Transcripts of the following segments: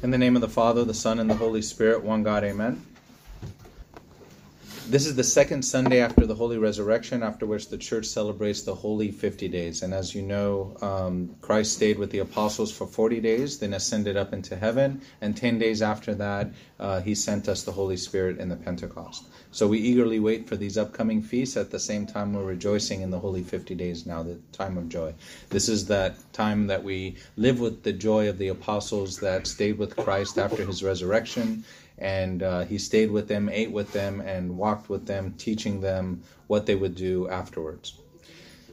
In the name of the Father, the Son, and the Holy Spirit, one God, amen. This is the second Sunday after the Holy Resurrection, after which the church celebrates the Holy 50 days. And as you know, um, Christ stayed with the apostles for 40 days, then ascended up into heaven. And 10 days after that, uh, he sent us the Holy Spirit in the Pentecost. So we eagerly wait for these upcoming feasts. At the same time, we're rejoicing in the Holy 50 days now, the time of joy. This is that time that we live with the joy of the apostles that stayed with Christ after his resurrection and uh, he stayed with them, ate with them, and walked with them, teaching them what they would do afterwards.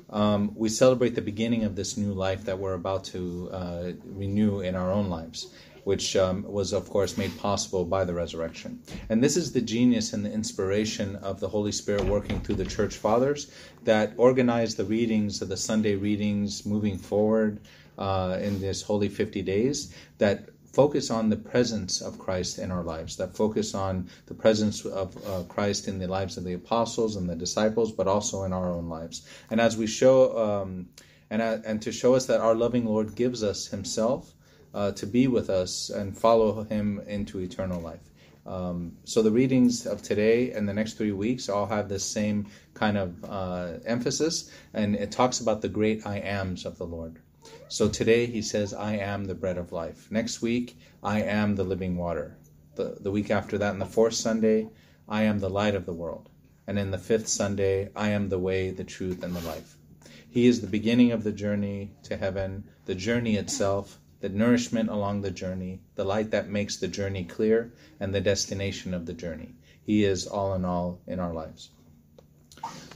Um, we celebrate the beginning of this new life that we're about to uh, renew in our own lives, which um, was, of course, made possible by the resurrection. And this is the genius and the inspiration of the Holy Spirit working through the church fathers that organized the readings of the Sunday readings moving forward uh, in this holy 50 days that focus on the presence of Christ in our lives, that focus on the presence of uh, Christ in the lives of the apostles and the disciples, but also in our own lives. And as we show, um, and, uh, and to show us that our loving Lord gives us Himself uh, to be with us and follow Him into eternal life. Um, so the readings of today and the next three weeks all have the same kind of uh, emphasis, and it talks about the great I ams of the Lord. So today he says, I am the bread of life. Next week, I am the living water. The, the week after that, on the fourth Sunday, I am the light of the world. And in the fifth Sunday, I am the way, the truth, and the life. He is the beginning of the journey to heaven, the journey itself, the nourishment along the journey, the light that makes the journey clear, and the destination of the journey. He is all in all in our lives.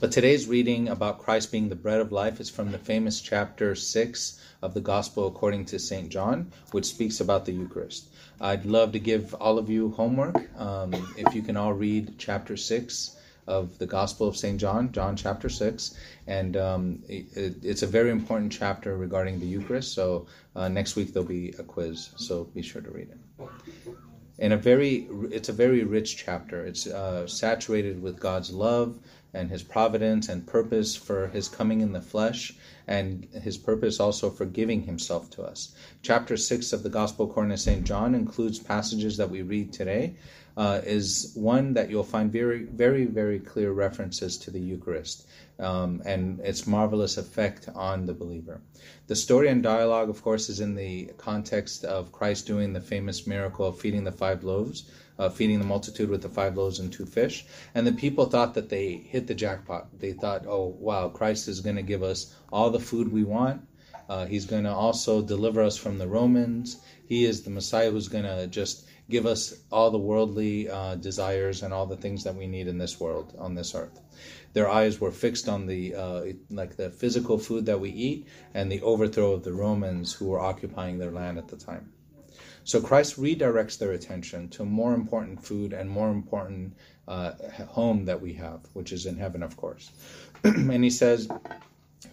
But today's reading about Christ being the bread of life is from the famous chapter 6 of the Gospel according to St. John, which speaks about the Eucharist. I'd love to give all of you homework. Um, if you can all read chapter 6 of the Gospel of St. John, John chapter 6. And um, it, it's a very important chapter regarding the Eucharist. So uh, next week there'll be a quiz. So be sure to read it. In a very, it's a very rich chapter. It's uh, saturated with God's love and His providence and purpose for His coming in the flesh and his purpose also for giving himself to us. Chapter 6 of the Gospel according to St. John includes passages that we read today, uh, is one that you'll find very, very, very clear references to the Eucharist um, and its marvelous effect on the believer. The story and dialogue, of course, is in the context of Christ doing the famous miracle of feeding the five loaves uh, feeding the multitude with the five loaves and two fish. And the people thought that they hit the jackpot. They thought, oh, wow, Christ is going to give us all the food we want. Uh, he's going to also deliver us from the Romans. He is the Messiah who's going to just give us all the worldly uh, desires and all the things that we need in this world, on this earth. Their eyes were fixed on the uh, like the physical food that we eat and the overthrow of the Romans who were occupying their land at the time. So Christ redirects their attention to more important food and more important uh, home that we have, which is in heaven, of course. and he says,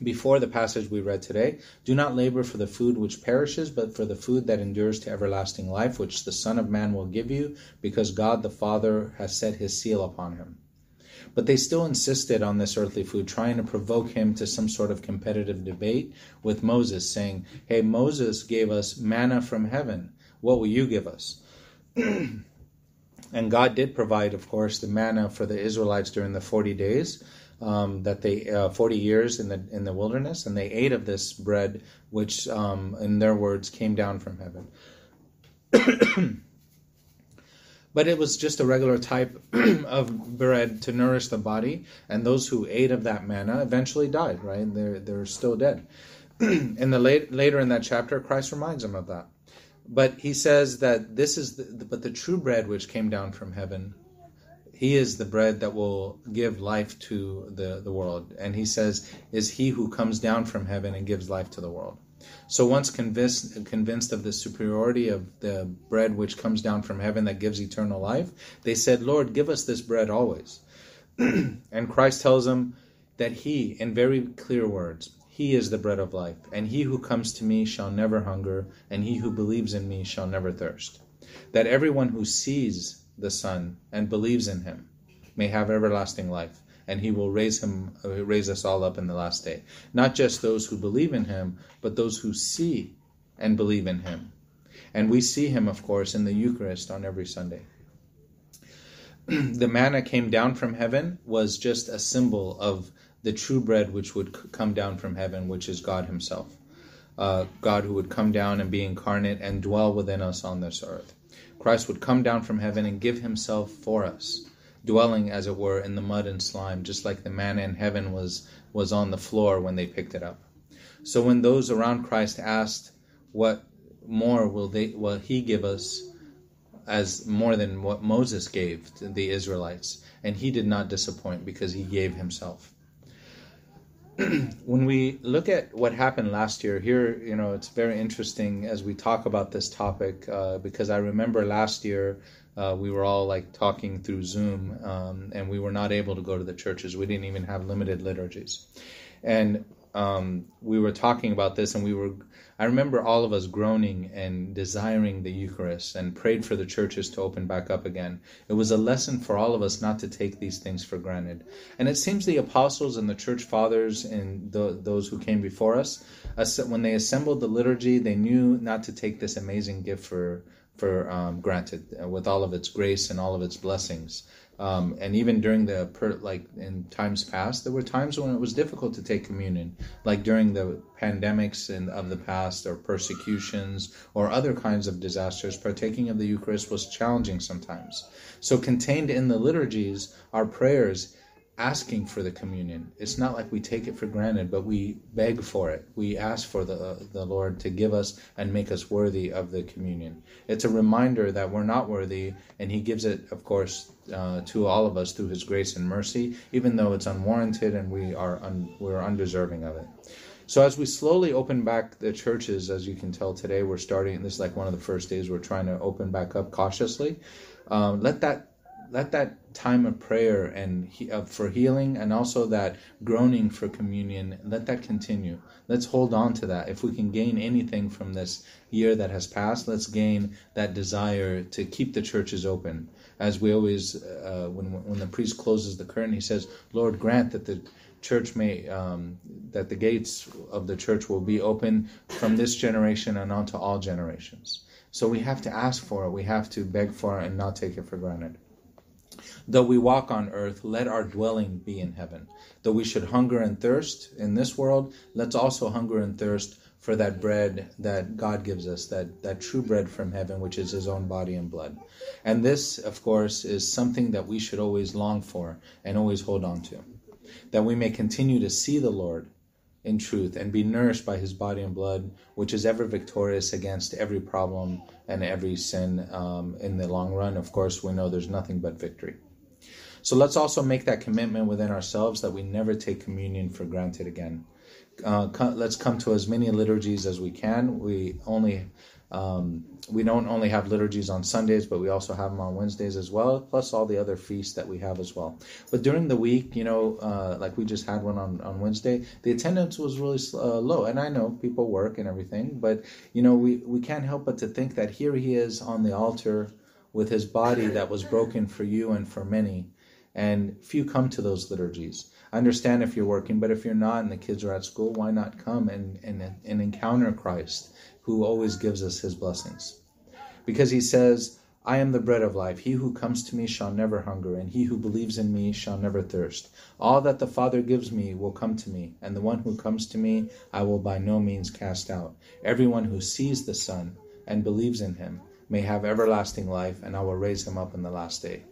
before the passage we read today, do not labor for the food which perishes, but for the food that endures to everlasting life, which the Son of Man will give you, because God the Father has set his seal upon him. But they still insisted on this earthly food, trying to provoke him to some sort of competitive debate with Moses, saying, Hey, Moses gave us manna from heaven. What will you give us? and God did provide, of course, the manna for the Israelites during the 40 days. Um, that they uh, 40 years in the in the wilderness, and they ate of this bread, which, um, in their words, came down from heaven. but it was just a regular type of bread to nourish the body, and those who ate of that manna eventually died. Right? They're they're still dead. in the late, later in that chapter, Christ reminds them of that. But he says that this is the, but the true bread which came down from heaven. He is the bread that will give life to the, the world. And he says, is he who comes down from heaven and gives life to the world. So once convinced, convinced of the superiority of the bread which comes down from heaven that gives eternal life, they said, Lord, give us this bread always. and Christ tells them that he, in very clear words, he is the bread of life, and he who comes to me shall never hunger, and he who believes in me shall never thirst. That everyone who sees the Son and believes in him may have everlasting life, and he will raise him uh, raise us all up in the last day. Not just those who believe in him, but those who see and believe in him. And we see him, of course, in the Eucharist on every Sunday. the manna came down from heaven was just a symbol of the true bread which would come down from heaven, which is God Himself. Uh, God who would come down and be incarnate and dwell within us on this earth. Christ would come down from heaven and give Himself for us, dwelling, as it were, in the mud and slime, just like the manna in heaven was, was on the floor when they picked it up. So when those around Christ asked, What more will they will he give us as more than what Moses gave to the Israelites? And he did not disappoint because he gave himself. when we look at what happened last year, here, you know, it's very interesting as we talk about this topic uh, because I remember last year uh, we were all like talking through Zoom um, and we were not able to go to the churches. We didn't even have limited liturgies. And um, we were talking about this and we were I remember all of us groaning and desiring the Eucharist and prayed for the churches to open back up again. It was a lesson for all of us not to take these things for granted. And it seems the apostles and the church fathers and the, those who came before us, when they assembled the liturgy, they knew not to take this amazing gift for for um, granted uh, with all of its grace and all of its blessings. Um, and even during the per, like in times past, there were times when it was difficult to take communion, like during the pandemics and of the past, or persecutions, or other kinds of disasters. Partaking of the Eucharist was challenging sometimes. So, contained in the liturgies are prayers asking for the communion. It's not like we take it for granted, but we beg for it. We ask for the, the Lord to give us and make us worthy of the communion. It's a reminder that we're not worthy, and He gives it, of course, uh, to all of us through His grace and mercy, even though it's unwarranted and we are un- we're undeserving of it. So as we slowly open back the churches, as you can tell today, we're starting. This is like one of the first days we're trying to open back up cautiously. Um, let that let that time of prayer and he, uh, for healing and also that groaning for communion let that continue. Let's hold on to that. If we can gain anything from this year that has passed let's gain that desire to keep the churches open. As we always uh, when when the priest closes the curtain he says lord grant that the church may um, that the gates of the church will be open from this generation and on to all generations. So we have to ask for it. We have to beg for it and not take it for granted Though we walk on earth, let our dwelling be in heaven. Though we should hunger and thirst in this world, let's also hunger and thirst for that bread that God gives us, that, that true bread from heaven, which is his own body and blood. And this, of course, is something that we should always long for and always hold on to. That we may continue to see the Lord in truth and be nourished by his body and blood, which is ever victorious against every problem and every sin um, in the long run. Of course, we know there's nothing but victory. So let's also make that commitment within ourselves that we never take communion for granted again. Uh, let's come to as many liturgies as we can. We only um, we don't only have liturgies on Sundays, but we also have them on Wednesdays as well, plus all the other feasts that we have as well. But during the week, you know, uh, like we just had one on, on Wednesday, the attendance was really uh, low. And I know people work and everything, but, you know, we, we can't help but to think that here he is on the altar with his body that was broken for you and for many and few come to those liturgies. I understand if you're working, but if you're not and the kids are at school, why not come and, and, and encounter Christ who always gives us his blessings? Because he says, I am the bread of life. He who comes to me shall never hunger, and he who believes in me shall never thirst. All that the Father gives me will come to me, and the one who comes to me I will by no means cast out. Everyone who sees the Son and believes in him may have everlasting life, and I will raise him up in the last day.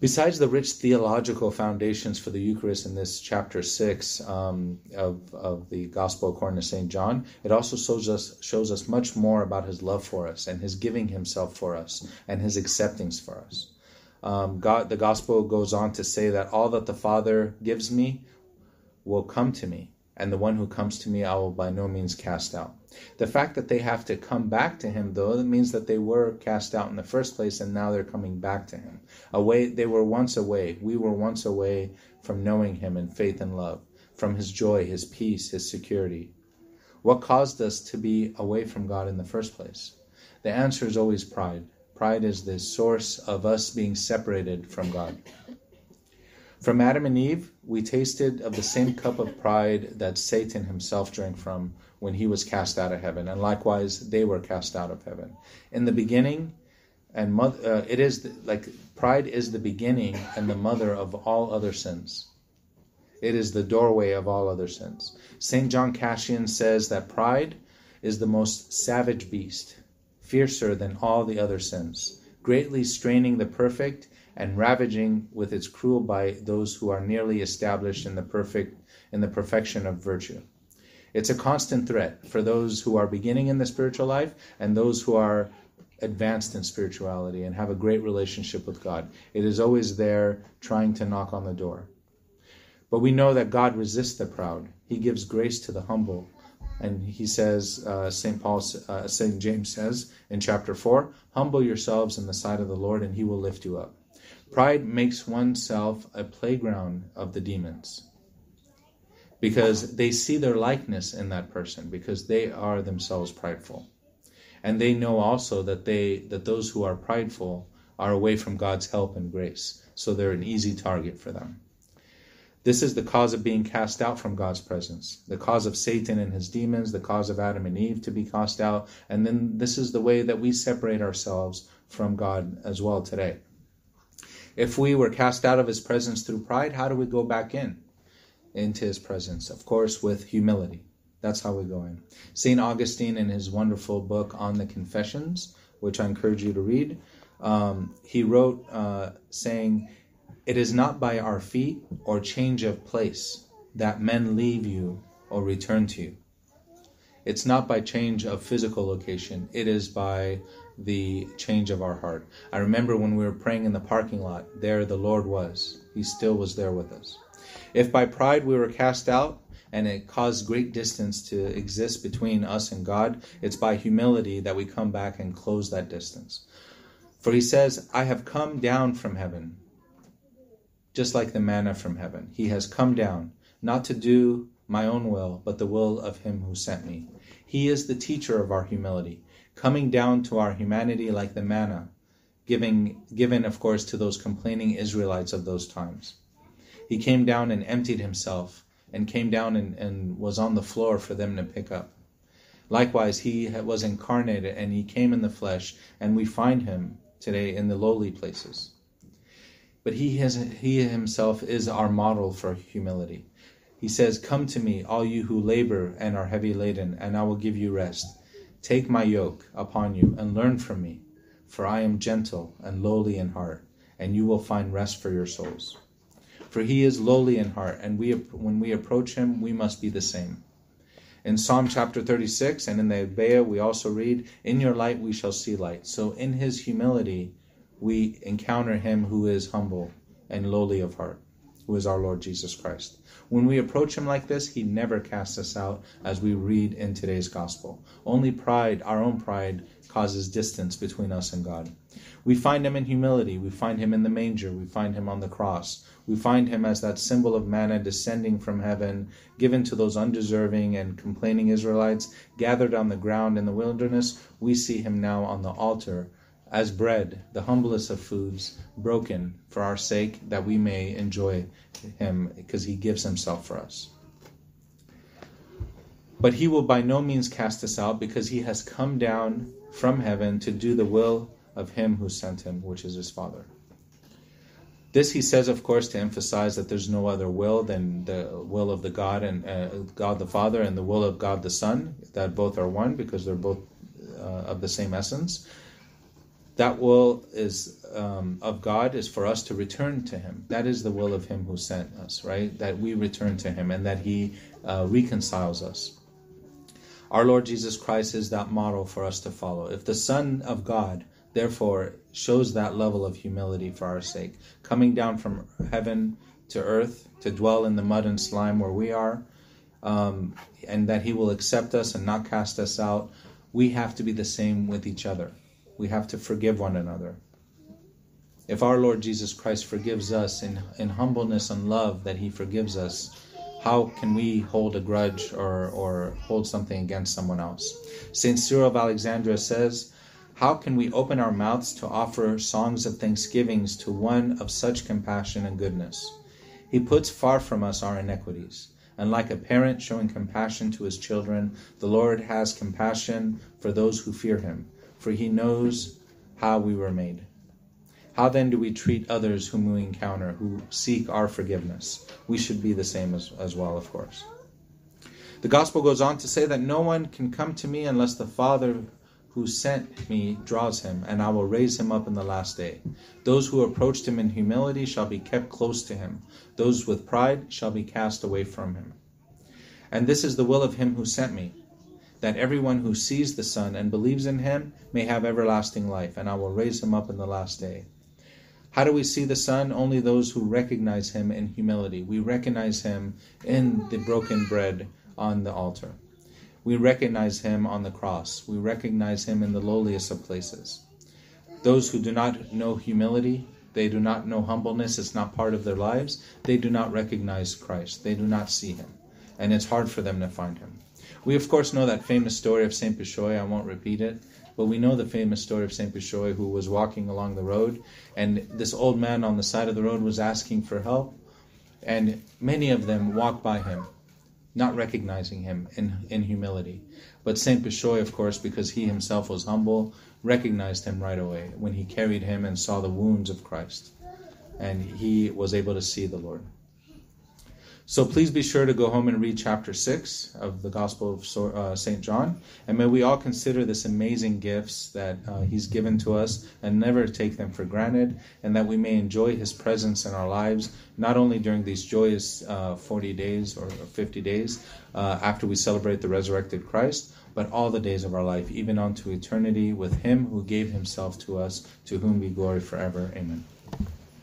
Besides the rich theological foundations for the Eucharist in this chapter six um, of, of the Gospel according to St. John, it also shows us, shows us much more about his love for us and his giving himself for us and his acceptance for us. Um, God, the Gospel goes on to say that all that the Father gives me will come to me, and the one who comes to me I will by no means cast out. The fact that they have to come back to him, though, that means that they were cast out in the first place and now they're coming back to him. Away, they were once away. We were once away from knowing him in faith and love, from his joy, his peace, his security. What caused us to be away from God in the first place? The answer is always pride. Pride is the source of us being separated from God. From Adam and Eve, we tasted of the same cup of pride that Satan himself drank from when he was cast out of heaven, and likewise they were cast out of heaven. In the beginning, and mother, uh, it is the, like pride is the beginning and the mother of all other sins. It is the doorway of all other sins. St. John Cassian says that pride is the most savage beast, fiercer than all the other sins, greatly straining the perfect and ravaging with its cruel bite those who are nearly established in the perfect in the perfection of virtue. It's a constant threat for those who are beginning in the spiritual life and those who are advanced in spirituality and have a great relationship with God. It is always there trying to knock on the door. But we know that God resists the proud. He gives grace to the humble. And he says, uh, St. Paul, uh, St. James says in chapter 4, humble yourselves in the sight of the Lord and he will lift you up. Pride makes oneself a playground of the demons because they see their likeness in that person because they are themselves prideful. And they know also that they that those who are prideful are away from God's help and grace. So they're an easy target for them. This is the cause of being cast out from God's presence, the cause of Satan and his demons, the cause of Adam and Eve to be cast out. And then this is the way that we separate ourselves from God as well today. If we were cast out of his presence through pride, how do we go back in into his presence? Of course, with humility. That's how we go in. St. Augustine, in his wonderful book on the Confessions, which I encourage you to read, um, he wrote uh, saying, It is not by our feet or change of place that men leave you or return to you. It's not by change of physical location, it is by the change of our heart. I remember when we were praying in the parking lot, there the Lord was. He still was there with us. If by pride we were cast out, and it caused great distance to exist between us and God, it's by humility that we come back and close that distance. For he says, I have come down from heaven, just like the manna from heaven. He has come down, not to do my own will, but the will of him who sent me. He is the teacher of our humility coming down to our humanity like the manna, giving, given, of course, to those complaining Israelites of those times. He came down and emptied himself and came down and, and was on the floor for them to pick up. Likewise, he was incarnated and he came in the flesh, and we find him today in the lowly places. But he, has, he himself is our model for humility. He says, Come to me, all you who labor and are heavy laden, and I will give you rest. Take my yoke upon you and learn from me, for I am gentle and lowly in heart, and you will find rest for your souls. For he is lowly in heart, and we, when we approach him, we must be the same. In Psalm chapter 36 and in the Agpeya, we also read, In your light we shall see light. So in his humility, we encounter him who is humble and lowly of heart, who is our Lord Jesus Christ. When we approach Him like this, He never casts us out, as we read in today's gospel. Only pride, our own pride, causes distance between us and God. We find Him in humility. We find Him in the manger. We find Him on the cross. We find Him as that symbol of manna descending from heaven, given to those undeserving and complaining Israelites gathered on the ground in the wilderness. We see Him now on the altar as bread, the humblest of foods, broken for our sake, that we may enjoy him, because he gives himself for us. But he will by no means cast us out, because he has come down from heaven to do the will of him who sent him, which is his Father. This he says, of course, to emphasize that there's no other will than the will of the God and uh, God the Father and the will of God the Son. That both are one because they're both uh, of the same essence that will is um, of God is for us to return to Him. That is the will of Him who sent us, right? That we return to Him and that He uh, reconciles us. Our Lord Jesus Christ is that model for us to follow. If the Son of God, therefore, shows that level of humility for our sake, coming down from heaven to earth to dwell in the mud and slime where we are, um, and that He will accept us and not cast us out, we have to be the same with each other we have to forgive one another. If our Lord Jesus Christ forgives us in, in humbleness and love that He forgives us, how can we hold a grudge or, or hold something against someone else? St. Cyril of Alexandria says, How can we open our mouths to offer songs of thanksgivings to one of such compassion and goodness? He puts far from us our iniquities. And like a parent showing compassion to his children, the Lord has compassion for those who fear him, for he knows how we were made. How then do we treat others whom we encounter, who seek our forgiveness? We should be the same as, as well, of course. The gospel goes on to say that no one can come to me unless the Father who sent me draws him, and I will raise him up in the last day. Those who approached him in humility shall be kept close to him, those with pride shall be cast away from him. And this is the will of him who sent me, that everyone who sees the Son and believes in him may have everlasting life, and I will raise him up in the last day. How do we see the Son? Only those who recognize him in humility. We recognize him in the broken bread on the altar. We recognize him on the cross. We recognize him in the lowliest of places. Those who do not know humility, they do not know humbleness, it's not part of their lives, they do not recognize Christ. They do not see him. And it's hard for them to find him. We, of course, know that famous story of St. Bishoy. I won't repeat it. But we know the famous story of Saint Bishoy who was walking along the road, and this old man on the side of the road was asking for help, and many of them walked by him, not recognizing him in, in humility. But Saint Bishoy, of course, because he himself was humble, recognized him right away when he carried him and saw the wounds of Christ, and he was able to see the Lord. So please be sure to go home and read chapter 6 of the Gospel of uh, St. John. And may we all consider this amazing gifts that uh, he's given to us and never take them for granted, and that we may enjoy his presence in our lives, not only during these joyous uh, 40 days or 50 days uh, after we celebrate the resurrected Christ, but all the days of our life, even unto eternity, with him who gave himself to us, to whom be glory forever. Amen.